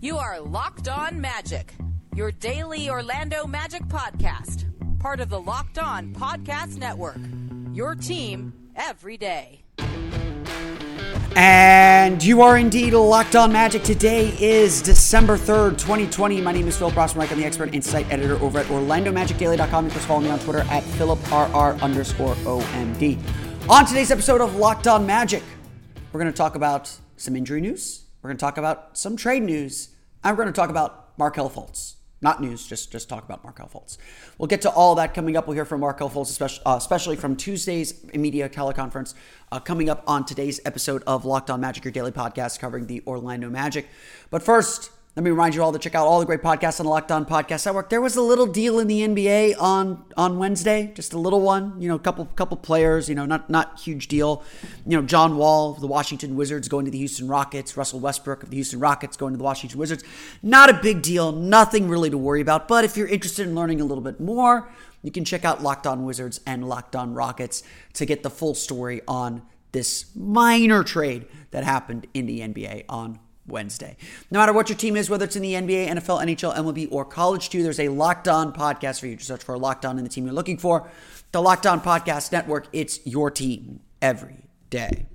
You are Locked On Magic, your daily Orlando Magic podcast, part of the Locked On Podcast Network. Your team every day. And you are indeed locked on magic. Today is December 3rd, 2020. My name is Philip Rossman. I'm the expert insight editor over at OrlandoMagicDaily.com. You can follow me on Twitter at PhilipRR underscore OMD. On today's episode of Locked On Magic, we're going to talk about some injury news. We're going to talk about some trade news. We're going to talk about Markelle Fultz. Not news, just just talk about Markelle Fultz. We'll get to all that coming up. We'll hear from Markelle Fultz, especially, uh, especially from Tuesday's media teleconference, uh, coming up on today's episode of Locked On Magic, your daily podcast covering the Orlando Magic. But first, let me remind you all to check out all the great podcasts on the Locked On Podcast Network. There was a little deal in the NBA on on Wednesday, just a little one. You know, a couple couple players. You know, not not huge deal. You know, John Wall of the Washington Wizards going to the Houston Rockets. Russell Westbrook of the Houston Rockets going to the Washington Wizards. Not a big deal. Nothing really to worry about. But if you're interested in learning a little bit more, you can check out Locked On Wizards and Locked On Rockets to get the full story on this minor trade that happened in the NBA on Wednesday. No matter what your team is, whether it's in the NBA, NFL, NHL, MLB, or college too, there's a Locked On podcast for you. Just search for Locked On in the team you're looking for. The Locked On Podcast Network, it's your team every day.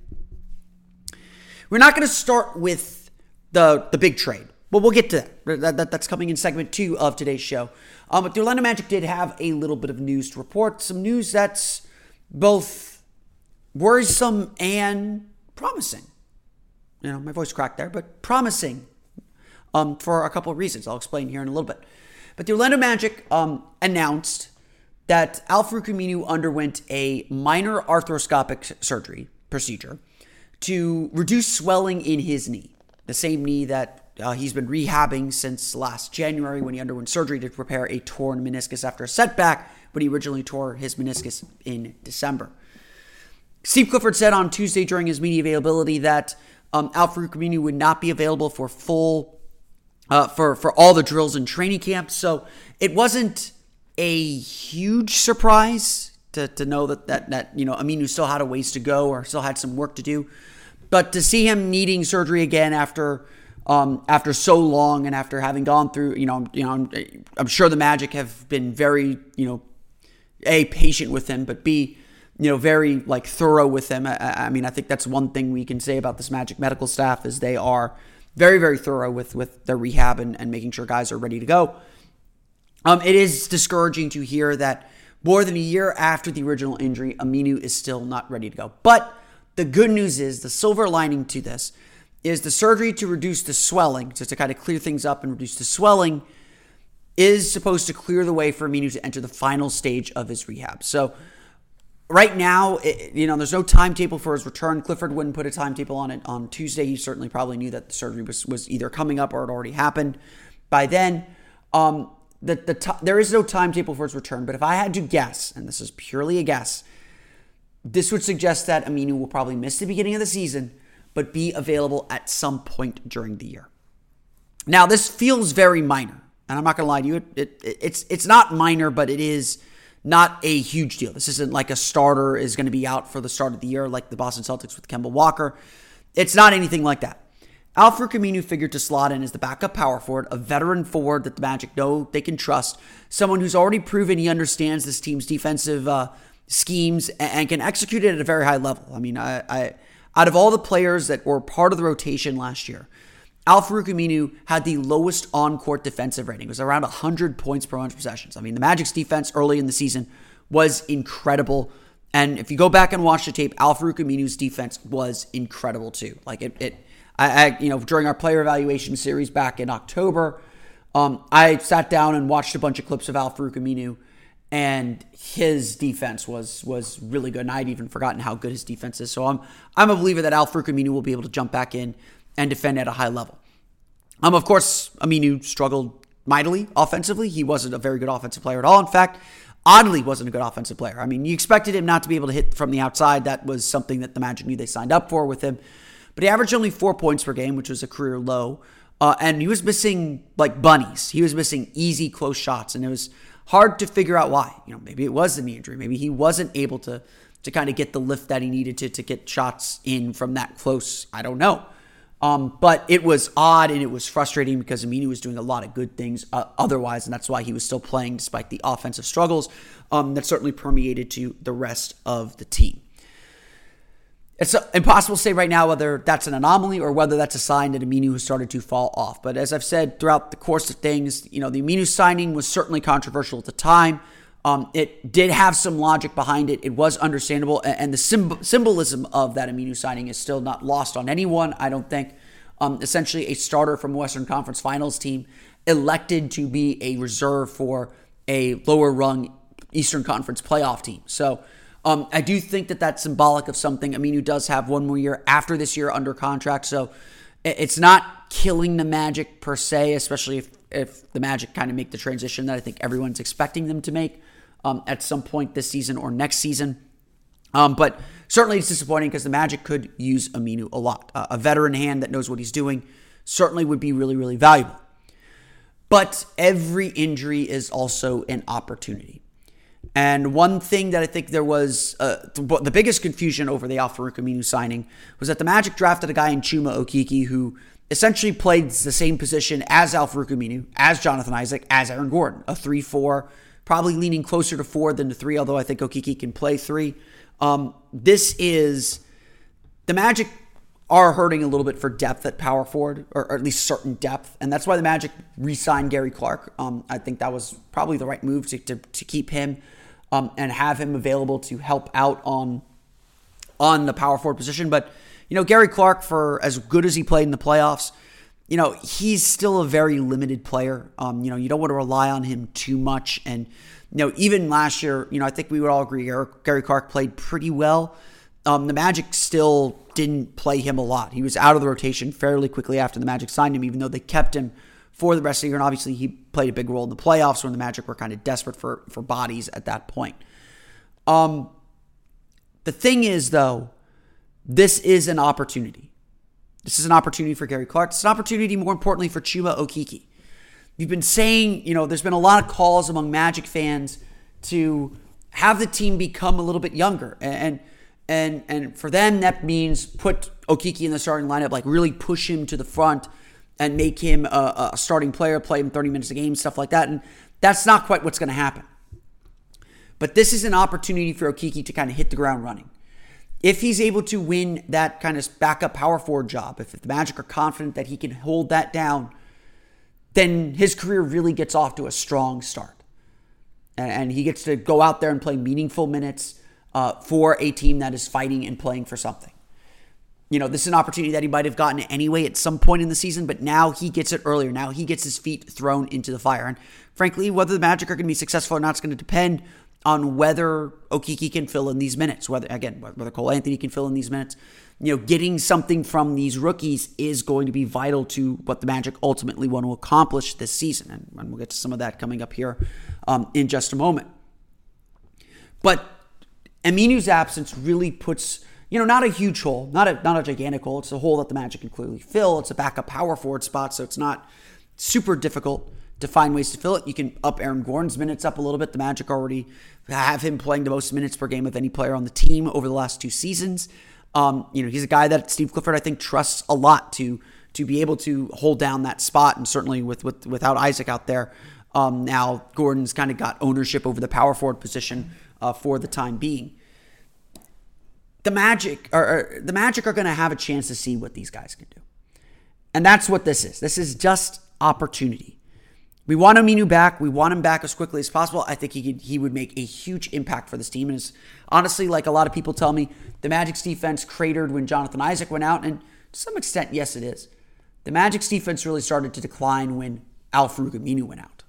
We're not going to start with the, the big trade. but we'll get to that. that, that that's coming in segment two of today's show. Um, but the Orlando Magic did have a little bit of news to report. Some news that's both worrisome and promising you know, my voice cracked there, but promising um, for a couple of reasons. I'll explain here in a little bit. But the Orlando Magic um, announced that Al-Farouq underwent a minor arthroscopic surgery procedure to reduce swelling in his knee, the same knee that uh, he's been rehabbing since last January when he underwent surgery to repair a torn meniscus after a setback when he originally tore his meniscus in December. Steve Clifford said on Tuesday during his media availability that um, Al-Farouq Aminu would not be available for full uh, for for all the drills and training camps. So it wasn't a huge surprise to, to know that, that that you know Aminu still had a ways to go or still had some work to do. But to see him needing surgery again after um, after so long and after having gone through, you know, you know, I'm, I'm sure the Magic have been very, you know, a patient with him, but b you know, very like thorough with them. I, I, mean, I think that's one thing we can say about this Magic medical staff is they are very, very thorough with with their rehab and, and making sure guys are ready to go. Um, it is discouraging to hear that more than a year after the original injury, Aminu is still not ready to go. But the good news is the silver lining to this is the surgery to reduce the swelling, just to kind of clear things up and reduce the swelling, is supposed to clear the way for Aminu to enter the final stage of his rehab. So right now, it, you know, there's no timetable for his return. Clifford wouldn't put a timetable on it on Tuesday. He certainly probably knew that the surgery was, was either coming up or it already happened by then. Um, the, the t- there is no timetable for his return, but if I had to guess, and this is purely a guess, this would suggest that Aminu will probably miss the beginning of the season, but be available at some point during the year. Now, this feels very minor, and I'm not going to lie to you. It, it, it's it's not minor, but it is not a huge deal. This isn't like a starter is going to be out for the start of the year like the Boston Celtics with Kemba Walker. It's not anything like that. Al-Farouq Aminu figured to slot in as the backup power forward, a veteran forward that the Magic know they can trust, someone who's already proven he understands this team's defensive uh, schemes and, can execute it at a very high level. I mean, I, I out of all the players that were part of the rotation last year, Al-Farouq Aminu had the lowest on-court defensive rating. It was around 100 points per 100 possessions. I mean, the Magic's defense early in the season was incredible. And if you go back and watch the tape, Al-Farouq Aminu's defense was incredible too. Like it, it I, I, you know, during our player evaluation series back in October, um, I sat down and watched a bunch of clips of Al-Farouq Aminu, and his defense was was really good. And I'd even forgotten how good his defense is. So I'm I'm a believer that Al-Farouq Aminu will be able to jump back in and defend at a high level. Um, of course, Aminu struggled mightily offensively. He wasn't a very good offensive player at all. In fact, oddly wasn't a good offensive player. I mean, you expected him not to be able to hit from the outside. That was something that the Magic knew they signed up for with him. But he averaged only four points per game, which was a career low. Uh, and he was missing like bunnies. He was missing easy close shots, and it was hard to figure out why. You know, maybe it was the knee injury. Maybe he wasn't able to to kind of get the lift that he needed to to get shots in from that close. I don't know. Um, but it was odd and it was frustrating because Aminu was doing a lot of good things uh, otherwise, and that's why he was still playing despite the offensive struggles um, that certainly permeated to the rest of the team. It's impossible to say right now whether that's an anomaly or whether that's a sign that Aminu has started to fall off. But as I've said throughout the course of things, you know, the Aminu signing was certainly controversial at the time. Um, it did have some logic behind it. It was understandable, and the symbolism of that Aminu signing is still not lost on anyone. I don't think. Um, essentially, a starter from Western Conference Finals team elected to be a reserve for a lower rung Eastern Conference playoff team. So um, I do think that that's symbolic of something. Aminu does have one more year after this year under contract, so it's not killing the Magic per se, especially if, if the Magic kind of make the transition that I think everyone's expecting them to make um, at some point this season or next season. Um, but certainly it's disappointing because the Magic could use Aminu a lot. Uh, a veteran hand that knows what he's doing certainly would be really, really valuable. But every injury is also an opportunity. And one thing that I think there was uh, the biggest confusion over the Al-Farouq Aminu signing was that the Magic drafted a guy in Chuma Okeke who essentially played the same position as Al-Farouq Aminu, as Jonathan Isaac, as Aaron Gordon, a 3 4, probably leaning closer to 4 than to 3, although I think Okeke can play 3. Um, this is the Magic are hurting a little bit for depth at power forward, or, or at least certain depth, and that's why the Magic re-signed Gary Clark. Um, I think that was probably the right move to, to, to keep him um, and have him available to help out on on the power forward position. But you know, Gary Clark, for as good as he played in the playoffs, you know, he's still a very limited player. Um, you know, you don't want to rely on him too much. And you know, even last year, you know, I think we would all agree Gary Clark played pretty well. Um, the Magic still didn't play him a lot. He was out of the rotation fairly quickly after the Magic signed him, even though they kept him for the rest of the year. And obviously, he played a big role in the playoffs when the Magic were kind of desperate for, for bodies at that point. Um, the thing is, though, this is an opportunity. This is an opportunity for Gary Clark. It's an opportunity, more importantly, for Chuma Okeke. We've been saying, you know, there's been a lot of calls among Magic fans to have the team become a little bit younger. And and and for them, that means put Okeke in the starting lineup, like really push him to the front and make him a, a starting player, play him 30 minutes a game, stuff like that. And that's not quite what's going to happen. But this is an opportunity for Okeke to kind of hit the ground running. If he's able to win that kind of backup power forward job, if the Magic are confident that he can hold that down, then his career really gets off to a strong start. And he gets to go out there and play meaningful minutes uh, for a team that is fighting and playing for something you know, this is an opportunity that he might have gotten anyway at some point in the season, but now he gets it earlier. Now he gets his feet thrown into the fire. And frankly, whether the Magic are going to be successful or not is going to depend on whether Okeke can fill in these minutes. Whether again, whether Cole Anthony can fill in these minutes. You know, getting something from these rookies is going to be vital to what the Magic ultimately want to accomplish this season, and, and we'll get to some of that coming up here um, in just a moment. But Aminu's absence really puts you know, not a huge hole, not a not a gigantic hole. It's a hole that the Magic can clearly fill. It's a backup power forward spot, so it's not super difficult to find ways to fill it. You can up Aaron Gordon's minutes up a little bit. The Magic already have him playing the most minutes per game of any player on the team over the last two seasons. Um, you know, he's a guy that Steve Clifford I think trusts a lot to to be able to hold down that spot, and certainly with, with without Isaac out there. Um, now Gordon's kind of got ownership over the power forward position uh, for the time being the Magic or the Magic are going to have a chance to see what these guys can do. And that's what this is. This is just opportunity. We want Aminu back. We want him back as quickly as possible. I think he could, he would make a huge impact for this team. And it's honestly, like a lot of people tell me, the Magic's defense cratered when Jonathan Isaac went out. And to some extent, yes, it is. The Magic's defense really started to decline when Al-Farouq Aminu went out.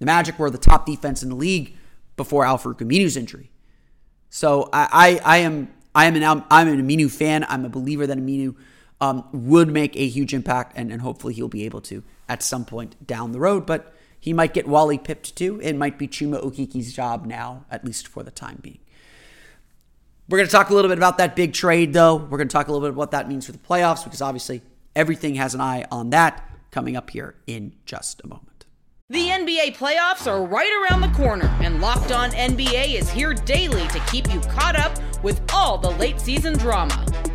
The Magic were the top defense in the league before Al-Farouq Aminu's injury. So I, I, I am I am an I'm an Aminu fan. I'm a believer that Aminu um, would make a huge impact, and, and hopefully he'll be able to at some point down the road. But he might get Wally pipped too. It might be Chuma Okeke's job now, at least for the time being. We're going to talk a little bit about that big trade, though. We're going to talk a little bit about what that means for the playoffs, because obviously everything has an eye on that coming up here in just a moment. The NBA playoffs are right around the corner, and Locked On NBA is here daily to keep you caught up with all the late season drama.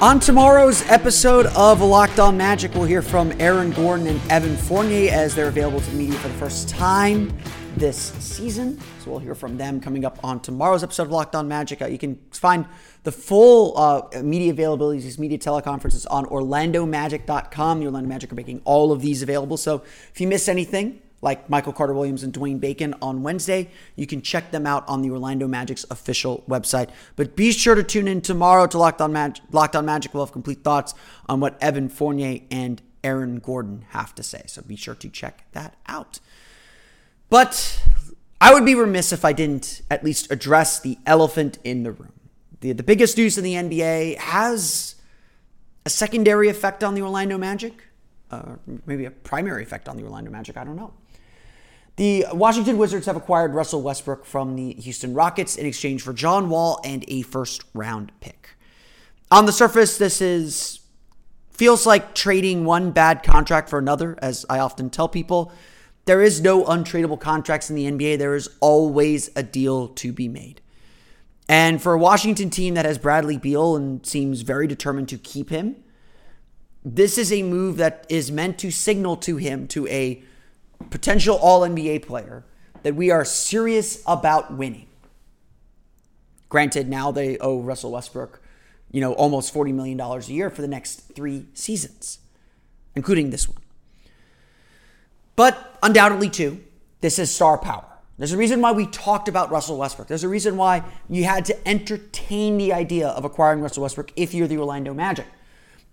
On tomorrow's episode of Locked On Magic, we'll hear from Aaron Gordon and Evan Fournier as they're available to the media for the first time this season. So we'll hear from them coming up on tomorrow's episode of Locked On Magic. Uh, you can find the full uh, media availabilities, these media teleconferences on OrlandoMagic.com. The Orlando Magic are making all of these available. So if you miss anything, like Michael Carter Williams and Dwayne Bacon on Wednesday. You can check them out on the Orlando Magic's official website. But be sure to tune in tomorrow to Locked On, Mag- Locked on Magic. We'll have complete thoughts on what Evan Fournier and Aaron Gordon have to say. So be sure to check that out. But I would be remiss if I didn't at least address the elephant in the room. The, the biggest news in the NBA has a secondary effect on the Orlando Magic, uh, maybe a primary effect on the Orlando Magic. I don't know. The Washington Wizards have acquired Russell Westbrook from the Houston Rockets in exchange for John Wall and a first round pick. On the surface, this is feels like trading one bad contract for another, as I often tell people. There is no untradeable contracts in the NBA. There is always a deal to be made. And for a Washington team that has Bradley Beal and seems very determined to keep him, this is a move that is meant to signal to him, to a potential All NBA player, that we are serious about winning. Granted, now they owe Russell Westbrook, you know, almost $40 million a year for the next three seasons, including this one. But undoubtedly, too, this is star power. There's a reason why we talked about Russell Westbrook. There's a reason why you had to entertain the idea of acquiring Russell Westbrook if you're the Orlando Magic.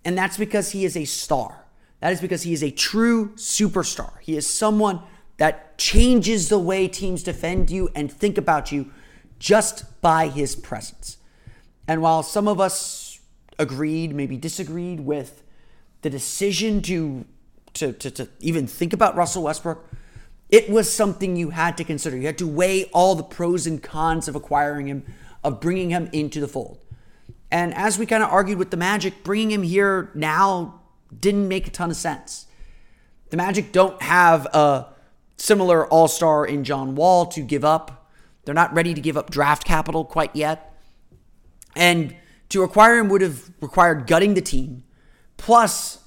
And that's because he is a star. That is because he is a true superstar. He is someone that changes the way teams defend you and think about you just by his presence. And while some of us agreed, maybe disagreed with the decision to, to, to, to even think about Russell Westbrook, it was something you had to consider. You had to weigh all the pros and cons of acquiring him, of bringing him into the fold. And as we kind of argued with the Magic, bringing him here now didn't make a ton of sense. The Magic don't have a similar all star in John Wall to give up. They're not ready to give up draft capital quite yet. And to acquire him would have required gutting the team. Plus,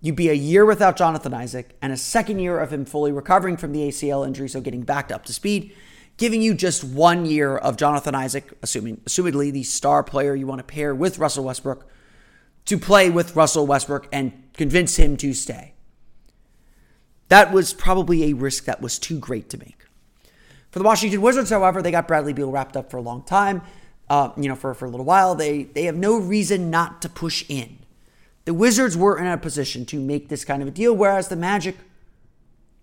you'd be a year without Jonathan Isaac and a second year of him fully recovering from the ACL injury, so getting back up to speed, giving you just one year of Jonathan Isaac, assuming assumedly the star player you want to pair with Russell Westbrook, to play with Russell Westbrook and convince him to stay. That was probably a risk that was too great to make. For the Washington Wizards, however, they got Bradley Beal wrapped up for a long time. Uh, you know, for, for a little while, they they have no reason not to push in. The Wizards were in a position to make this kind of a deal, whereas the Magic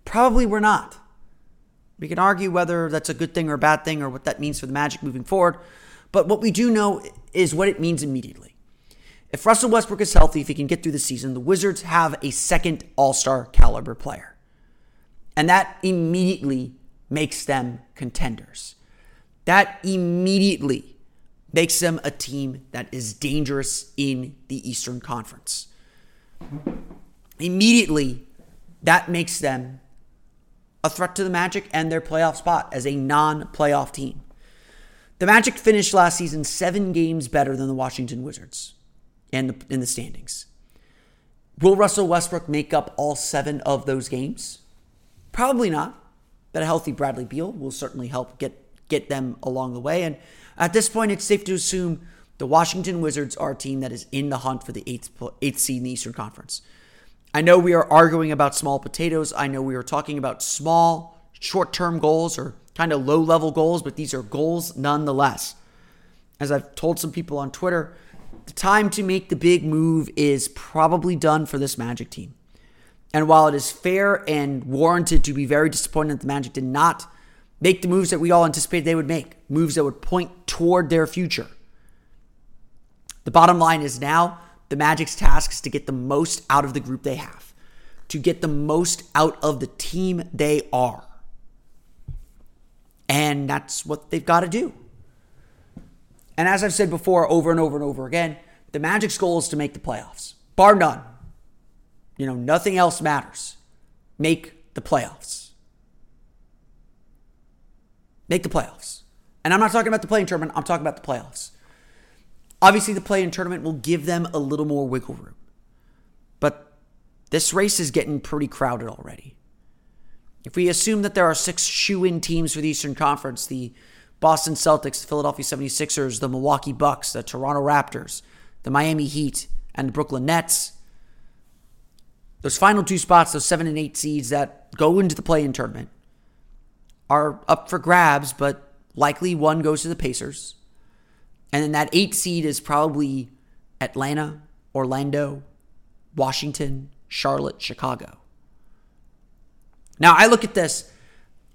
probably were not. We can argue whether that's a good thing or a bad thing or what that means for the Magic moving forward. But what we do know is what it means immediately. If Russell Westbrook is healthy, if he can get through the season, the Wizards have a second all star caliber player. And that immediately makes them contenders. That immediately makes them a team that is dangerous in the Eastern Conference. Immediately, that makes them a threat to the Magic and their playoff spot as a non playoff team. The Magic finished last season seven games better than the Washington Wizards in the, in the standings. Will Russell Westbrook make up all seven of those games? Probably not. But a healthy Bradley Beal will certainly help get, get them along the way. And at this point, it's safe to assume the Washington Wizards are a team that is in the hunt for the eighth, eighth seed in the Eastern Conference. I know we are arguing about small potatoes. I know we are talking about small, short term goals or kind of low level goals, but these are goals nonetheless. As I've told some people on Twitter, the time to make the big move is probably done for this Magic team. And while it is fair and warranted to be very disappointed that the Magic did not make the moves that we all anticipated they would make, moves that would point toward their future, the bottom line is now the Magic's task is to get the most out of the group they have, to get the most out of the team they are. And that's what they've got to do. And as I've said before, over and over and over again, the Magic's goal is to make the playoffs, bar none. You know, nothing else matters. Make the playoffs. Make the playoffs. And I'm not talking about the play-in tournament, I'm talking about the playoffs. Obviously, the play in tournament will give them a little more wiggle room. But this race is getting pretty crowded already. If we assume that there are six shoe in teams for the Eastern Conference the Boston Celtics, the Philadelphia 76ers, the Milwaukee Bucks, the Toronto Raptors, the Miami Heat, and the Brooklyn Nets, those final two spots, those seven and eight seeds that go into the play in tournament, are up for grabs, but likely one goes to the Pacers. And then that eight seed is probably Atlanta, Orlando, Washington, Charlotte, Chicago. Now, I look at this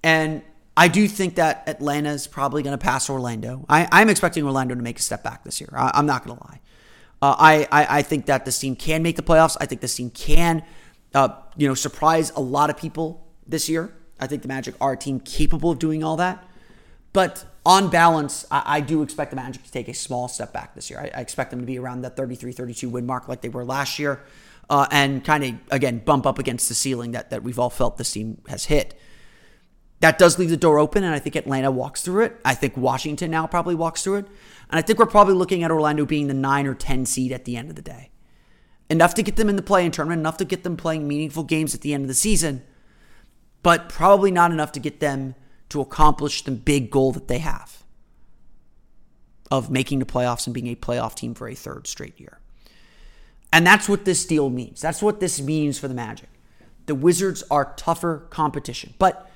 and I do think that Atlanta is probably going to pass Orlando. I, am expecting Orlando to make a step back this year. I, am not going to lie. Uh, I, I, I think that this team can make the playoffs. I think this team can, uh, you know, surprise a lot of people this year. I think the Magic are a team capable of doing all that. But on balance, I, I, do expect the Magic to take a small step back this year. I, I expect them to be around that 33 32 win mark like they were last year uh, and kind of, again, bump up against the ceiling that, that we've all felt this team has hit. That does leave the door open, and I think Atlanta walks through it. I think Washington now probably walks through it. And I think we're probably looking at Orlando being the 9 or 10 seed at the end of the day. Enough to get them in the play in tournament, enough to get them playing meaningful games at the end of the season, but probably not enough to get them to accomplish the big goal that they have of making the playoffs and being a playoff team for a third straight year. And that's what this deal means. That's what this means for the Magic. The Wizards are tougher competition. But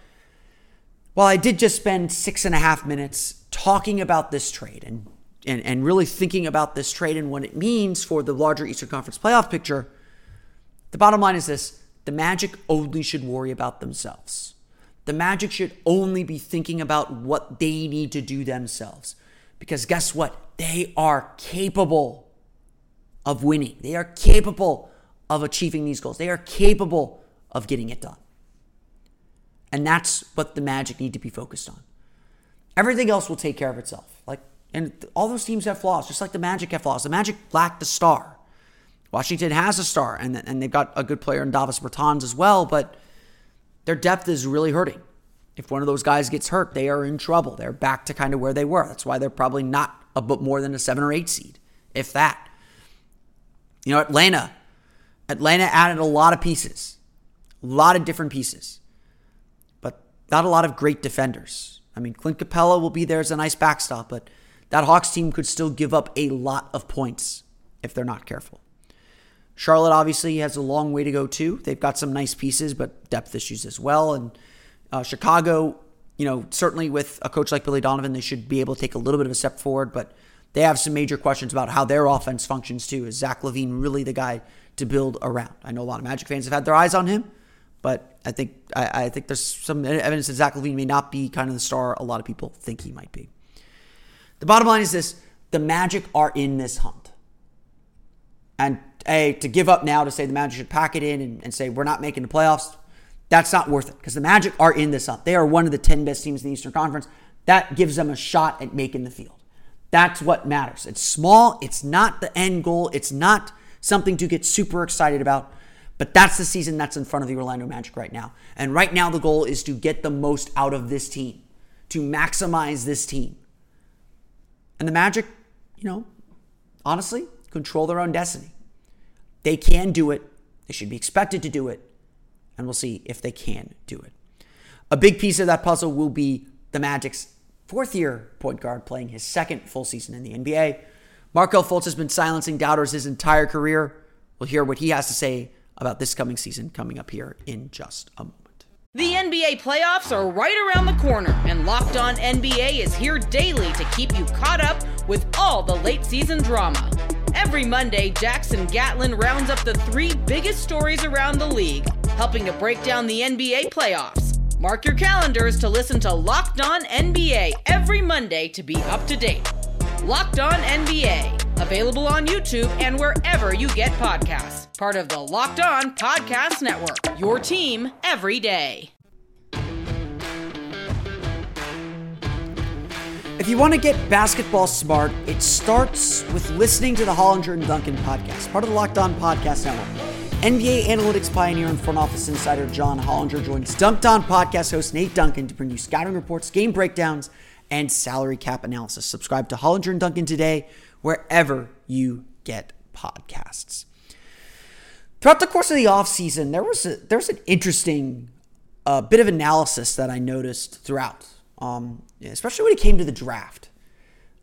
while I did just spend six and a half minutes talking about this trade and, and, and really thinking about this trade and what it means for the larger Eastern Conference playoff picture, the bottom line is this the Magic only should worry about themselves. The Magic should only be thinking about what they need to do themselves. Because guess what? They are capable of winning. They are capable of achieving these goals. They are capable of getting it done. And that's what the Magic need to be focused on. Everything else will take care of itself. Like, and all those teams have flaws, just like the Magic have flaws. The Magic lack the star. Washington has a star, and, and they've got a good player in Davis Bertans as well, but their depth is really hurting. If one of those guys gets hurt, they are in trouble. They're back to kind of where they were. That's why they're probably not a bit more than a seven or eight seed, if that. You know, Atlanta. Atlanta added a lot of pieces, a lot of different pieces, not a lot of great defenders. I mean, Clint Capela will be there as a nice backstop, but that Hawks team could still give up a lot of points if they're not careful. Charlotte obviously has a long way to go too. They've got some nice pieces, but depth issues as well. And uh, Chicago, you know, certainly with a coach like Billy Donovan, they should be able to take a little bit of a step forward, but they have some major questions about how their offense functions too. Is Zach LaVine really the guy to build around? I know a lot of Magic fans have had their eyes on him, but I think I, I think there's some evidence that Zach LaVine may not be kind of the star a lot of people think he might be. The bottom line is this: the Magic are in this hunt, and hey, to give up now to say the Magic should pack it in and, and say we're not making the playoffs, that's not worth it because the Magic are in this hunt. They are one of the ten best teams in the Eastern Conference. That gives them a shot at making the field. That's what matters. It's small, it's not the end goal, it's not something to get super excited about, but that's the season that's in front of the Orlando Magic right now. And right now, the goal is to get the most out of this team, to maximize this team. And the Magic, you know, honestly, control their own destiny. They can do it, they should be expected to do it, and we'll see if they can do it. A big piece of that puzzle will be the Magic's fourth year point guard playing his second full season in the NBA. Markelle Fultz has been silencing doubters his entire career. We'll hear what he has to say about this coming season coming up here in just a moment. The NBA playoffs are right around the corner, and Locked On NBA is here daily to keep you caught up with all the late season drama. Every Monday, Jackson Gatlin rounds up the three biggest stories around the league, helping to break down the NBA playoffs. Mark your calendars to listen to Locked On NBA every Monday to be up to date. Locked On NBA, available on YouTube and wherever you get podcasts. Part of the Locked On Podcast Network. Your team every day. If you want to get basketball smart, it starts with listening to the Hollinger and Duncan podcast, part of the Locked On Podcast Network. NBA analytics pioneer and front office insider John Hollinger joins Dunked On podcast host Nate Duncan to bring you scouting reports, game breakdowns, and salary cap analysis. Subscribe to Hollinger and Duncan today, wherever you get podcasts. Throughout the course of the offseason, there was there was an interesting uh, bit of analysis that I noticed throughout, um, especially when it came to the draft.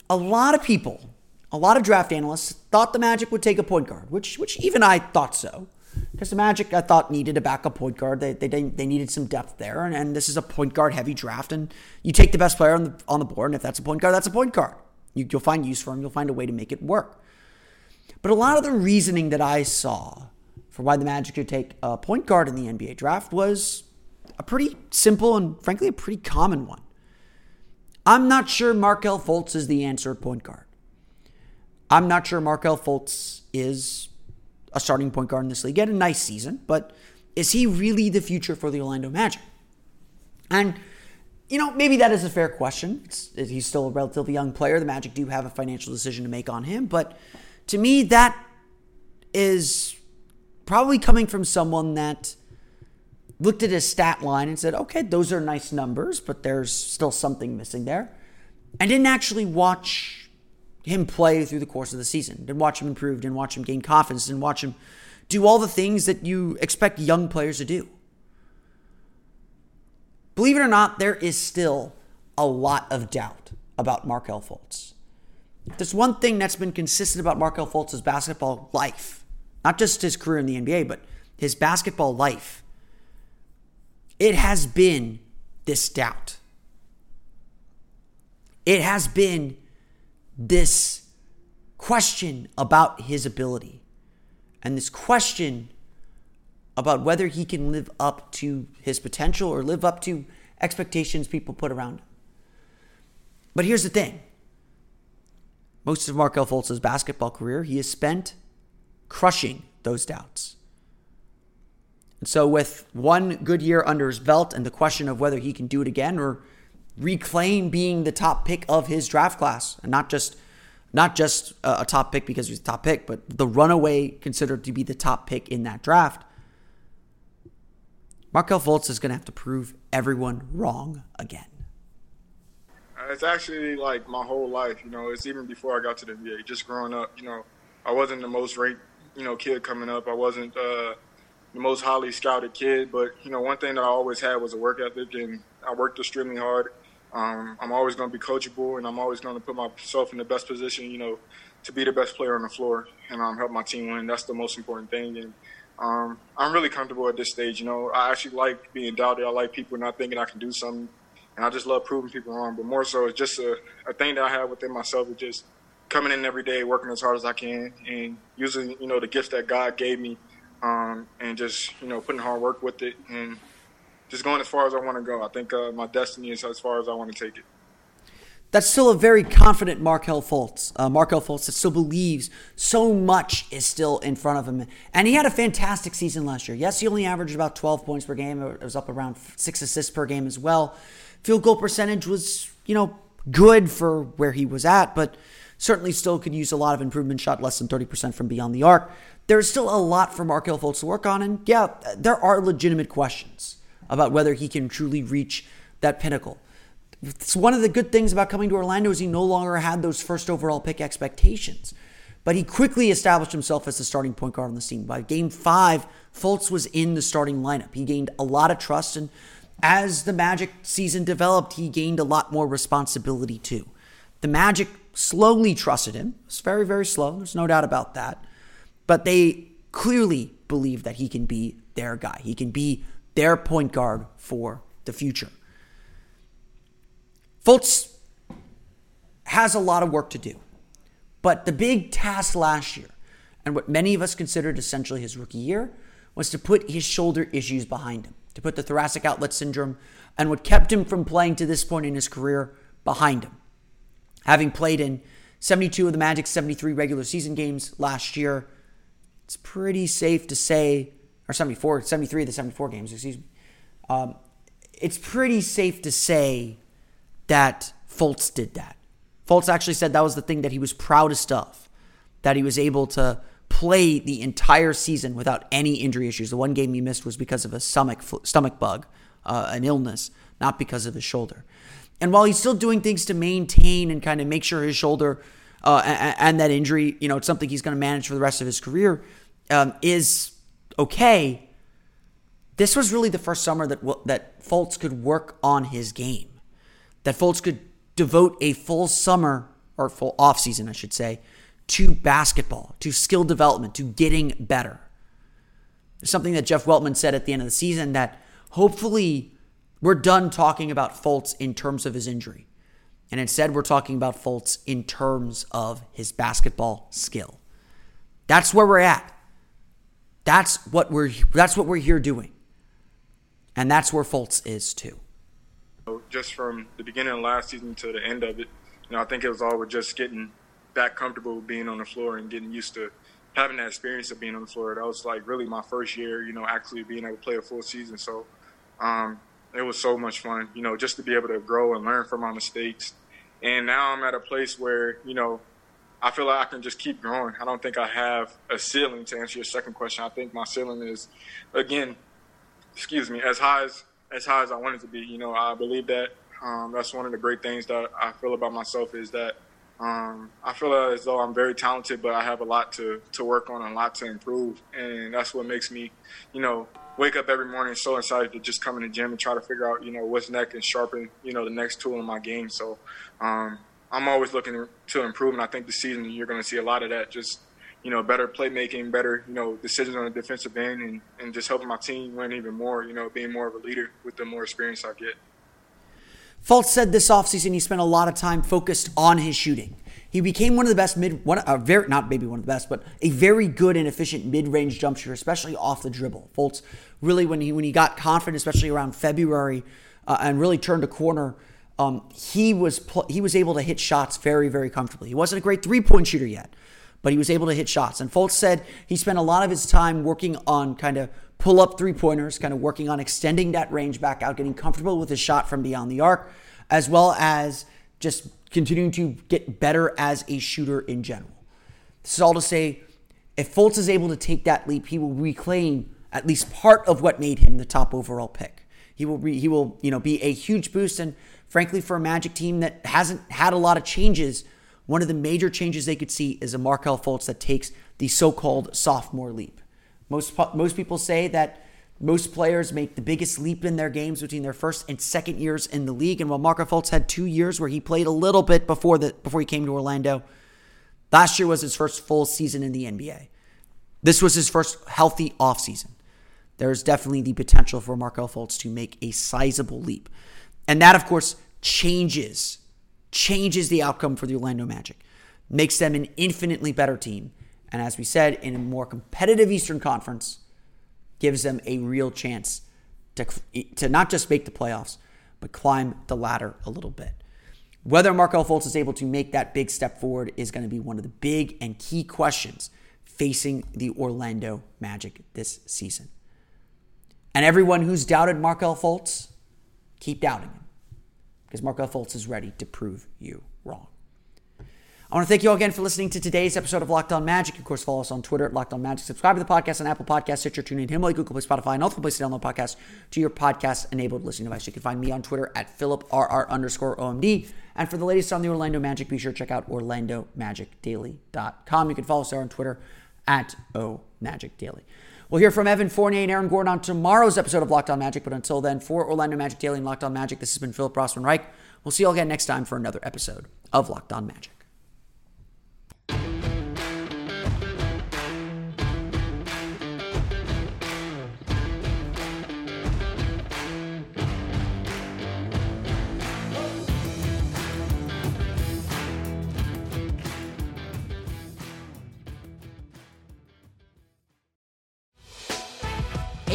A lot of people, a lot of draft analysts thought the Magic would take a point guard, which which even I thought so. Because the Magic, I thought, needed a backup point guard. They, they, they needed some depth there. And, and this is a point guard heavy draft. And you take the best player on the, on the board. And if that's a point guard, that's a point guard. You, you'll find use for him. You'll find a way to make it work. But a lot of the reasoning that I saw for why the Magic should take a point guard in the NBA draft was a pretty simple and frankly a pretty common one. I'm not sure Markelle Fultz is the answer at point guard. I'm not sure Markelle Fultz is a starting point guard in this league. He had a nice season, but is he really the future for the Orlando Magic? And you know, maybe that is a fair question. It's, he's still a relatively young player. The Magic do have a financial decision to make on him, but to me, that is probably coming from someone that looked at his stat line and said, okay, those are nice numbers, but there's still something missing there. And didn't actually watch him play through the course of the season. Didn't watch him improve, didn't watch him gain confidence, didn't watch him do all the things that you expect young players to do. Believe it or not, there is still a lot of doubt about Markelle Fultz. There's one thing that's been consistent about Markelle Fultz's basketball life, not just his career in the NBA, but his basketball life. It has been this doubt. It has been this question about his ability and this question about whether he can live up to his potential or live up to expectations people put around him. But here's the thing most of Markelle Fultz's basketball career, he has spent crushing those doubts. And so, with one good year under his belt and the question of whether he can do it again or reclaim being the top pick of his draft class, and not just not just a top pick because he's a top pick, but the runaway considered to be the top pick in that draft. Markelle Fultz is going to have to prove everyone wrong again. It's actually like my whole life, you know. It's even before I got to the NBA. Just growing up, you know, I wasn't the most ranked, you know, kid coming up. I wasn't uh, the most highly scouted kid, but you know, one thing that I always had was a work ethic, and I worked extremely hard. Um, I'm always going to be coachable, and I'm always going to put myself in the best position, you know, to be the best player on the floor and um, help my team win. That's the most important thing. And um, I'm really comfortable at this stage. You know, I actually like being doubted. I like people not thinking I can do something, and I just love proving people wrong. But more so, it's just a, a thing that I have within myself. Is just coming in every day, working as hard as I can, and using you know the gifts that God gave me, um, and just you know putting hard work with it and just going as far as I want to go. I think uh, my destiny is as far as I want to take it. That's still a very confident Markelle Fultz. Uh, Markelle Fultz that still believes so much is still in front of him. And he had a fantastic season last year. Yes, he only averaged about 12 points per game. It was up around six assists per game as well. Field goal percentage was, you know, good for where he was at, but certainly still could use a lot of improvement. Shot less than 30% from beyond the arc. There's still a lot for Markelle Fultz to work on. And yeah, there are legitimate questions about whether he can truly reach that pinnacle. It's one of the good things about coming to Orlando is he no longer had those first overall pick expectations. But he quickly established himself as the starting point guard on the team. By game five, Fultz was in the starting lineup. He gained a lot of trust, and as the Magic season developed, he gained a lot more responsibility too. The Magic slowly trusted him. It's very, very slow. There's no doubt about that. But they clearly believe that he can be their guy. He can be their point guard for the future. Fultz has a lot of work to do. But the big task last year, and what many of us considered essentially his rookie year, was to put his shoulder issues behind him, to put the thoracic outlet syndrome and what kept him from playing to this point in his career behind him. Having played in 72 of the Magic's 73 regular season games last year, it's pretty safe to say, or 74, 73 of the 74 games, excuse me. Um, it's pretty safe to say that Fultz did that. Fultz actually said that was the thing that he was proudest of, that he was able to play the entire season without any injury issues. The one game he missed was because of a stomach stomach bug, uh, an illness, not because of his shoulder. And while he's still doing things to maintain and kind of make sure his shoulder uh, and, and, that injury, you know, it's something he's going to manage for the rest of his career, um, is okay. This was really the first summer that that Fultz could work on his game, that Fultz could devote a full summer or full off season, I should say, to basketball, to skill development, to getting better. There's something that Jeff Weltman said at the end of the season that hopefully we're done talking about Fultz in terms of his injury. And instead, we're talking about Fultz in terms of his basketball skill. That's where we're at. That's what we're that's what we're here doing. And that's where Fultz is too. Just from the beginning of last season to the end of it, you know, I think it was all with just getting back comfortable being on the floor and getting used to having that experience of being on the floor. That was like really my first year, you know, actually being able to play a full season. So um, it was so much fun, you know, just to be able to grow and learn from my mistakes. And now I'm at a place where, you know, I feel like I can just keep growing. I don't think I have a ceiling to answer your second question. I think my ceiling is, again, excuse me, as high as as high as I wanted to be. You know, I believe that um, that's one of the great things that I feel about myself is that um, I feel as though I'm very talented, but I have a lot to, to work on and a lot to improve. And that's what makes me, you know, wake up every morning so excited to just come in the gym and try to figure out, you know, what's next and sharpen, you know, the next tool in my game. So um, I'm always looking to improve. And I think this season you're going to see a lot of that just, you know, better playmaking, better, you know, decisions on the defensive end and, and just helping my team win even more, you know, being more of a leader with the more experience I get. Fultz said this offseason he spent a lot of time focused on his shooting. He became one of the best mid, one, uh, very, not maybe one of the best, but a very good and efficient mid-range jump shooter, especially off the dribble. Fultz really, when he when he got confident, especially around February, uh, and really turned a corner, um, he was pl- he was able to hit shots very very comfortably. He wasn't a great three-point shooter yet, but he was able to hit shots. And Fultz said he spent a lot of his time working on kind of pull up three pointers, kind of working on extending that range back out, getting comfortable with his shot from beyond the arc, as well as just continuing to get better as a shooter in general. This is all to say, if Fultz is able to take that leap, he will reclaim at least part of what made him the top overall pick. He will he will you know be a huge boost, and frankly, for a Magic team that hasn't had a lot of changes, one of the major changes they could see is a Markelle Fultz that takes the so-called sophomore leap. Most most people say that most players make the biggest leap in their games between their first and second years in the league. And while Markelle Fultz had two years where he played a little bit before the before he came to Orlando, last year was his first full season in the NBA. This was his first healthy offseason. There's definitely the potential for Markelle Fultz to make a sizable leap. And that, of course, changes, changes the outcome for the Orlando Magic, makes them an infinitely better team. And as we said, in a more competitive Eastern Conference, gives them a real chance to, to not just make the playoffs, but climb the ladder a little bit. Whether Markelle Fultz is able to make that big step forward is going to be one of the big and key questions facing the Orlando Magic this season. And everyone who's doubted Markelle Fultz, keep doubting him because Markelle Fultz is ready to prove you wrong. I want to thank you all again for listening to today's episode of Locked On Magic. Of course, follow us on Twitter at Locked On Magic. Subscribe to the podcast on Apple Podcasts, Stitcher, TuneIn, Himalaya, Google Play, Spotify, and other places to download podcasts to your podcast-enabled listening device. You can find me on Twitter at PhilipRR underscore OMD. And for the latest on the Orlando Magic, be sure to check out OrlandoMagicDaily.com. You can follow us there on Twitter at OMagicDaily. We'll hear from Evan Fournier and Aaron Gordon on tomorrow's episode of Locked On Magic. But until then, for Orlando Magic Daily and Locked On Magic, this has been Philip Rossman Reich. We'll see you all again next time for another episode of Locked On Magic.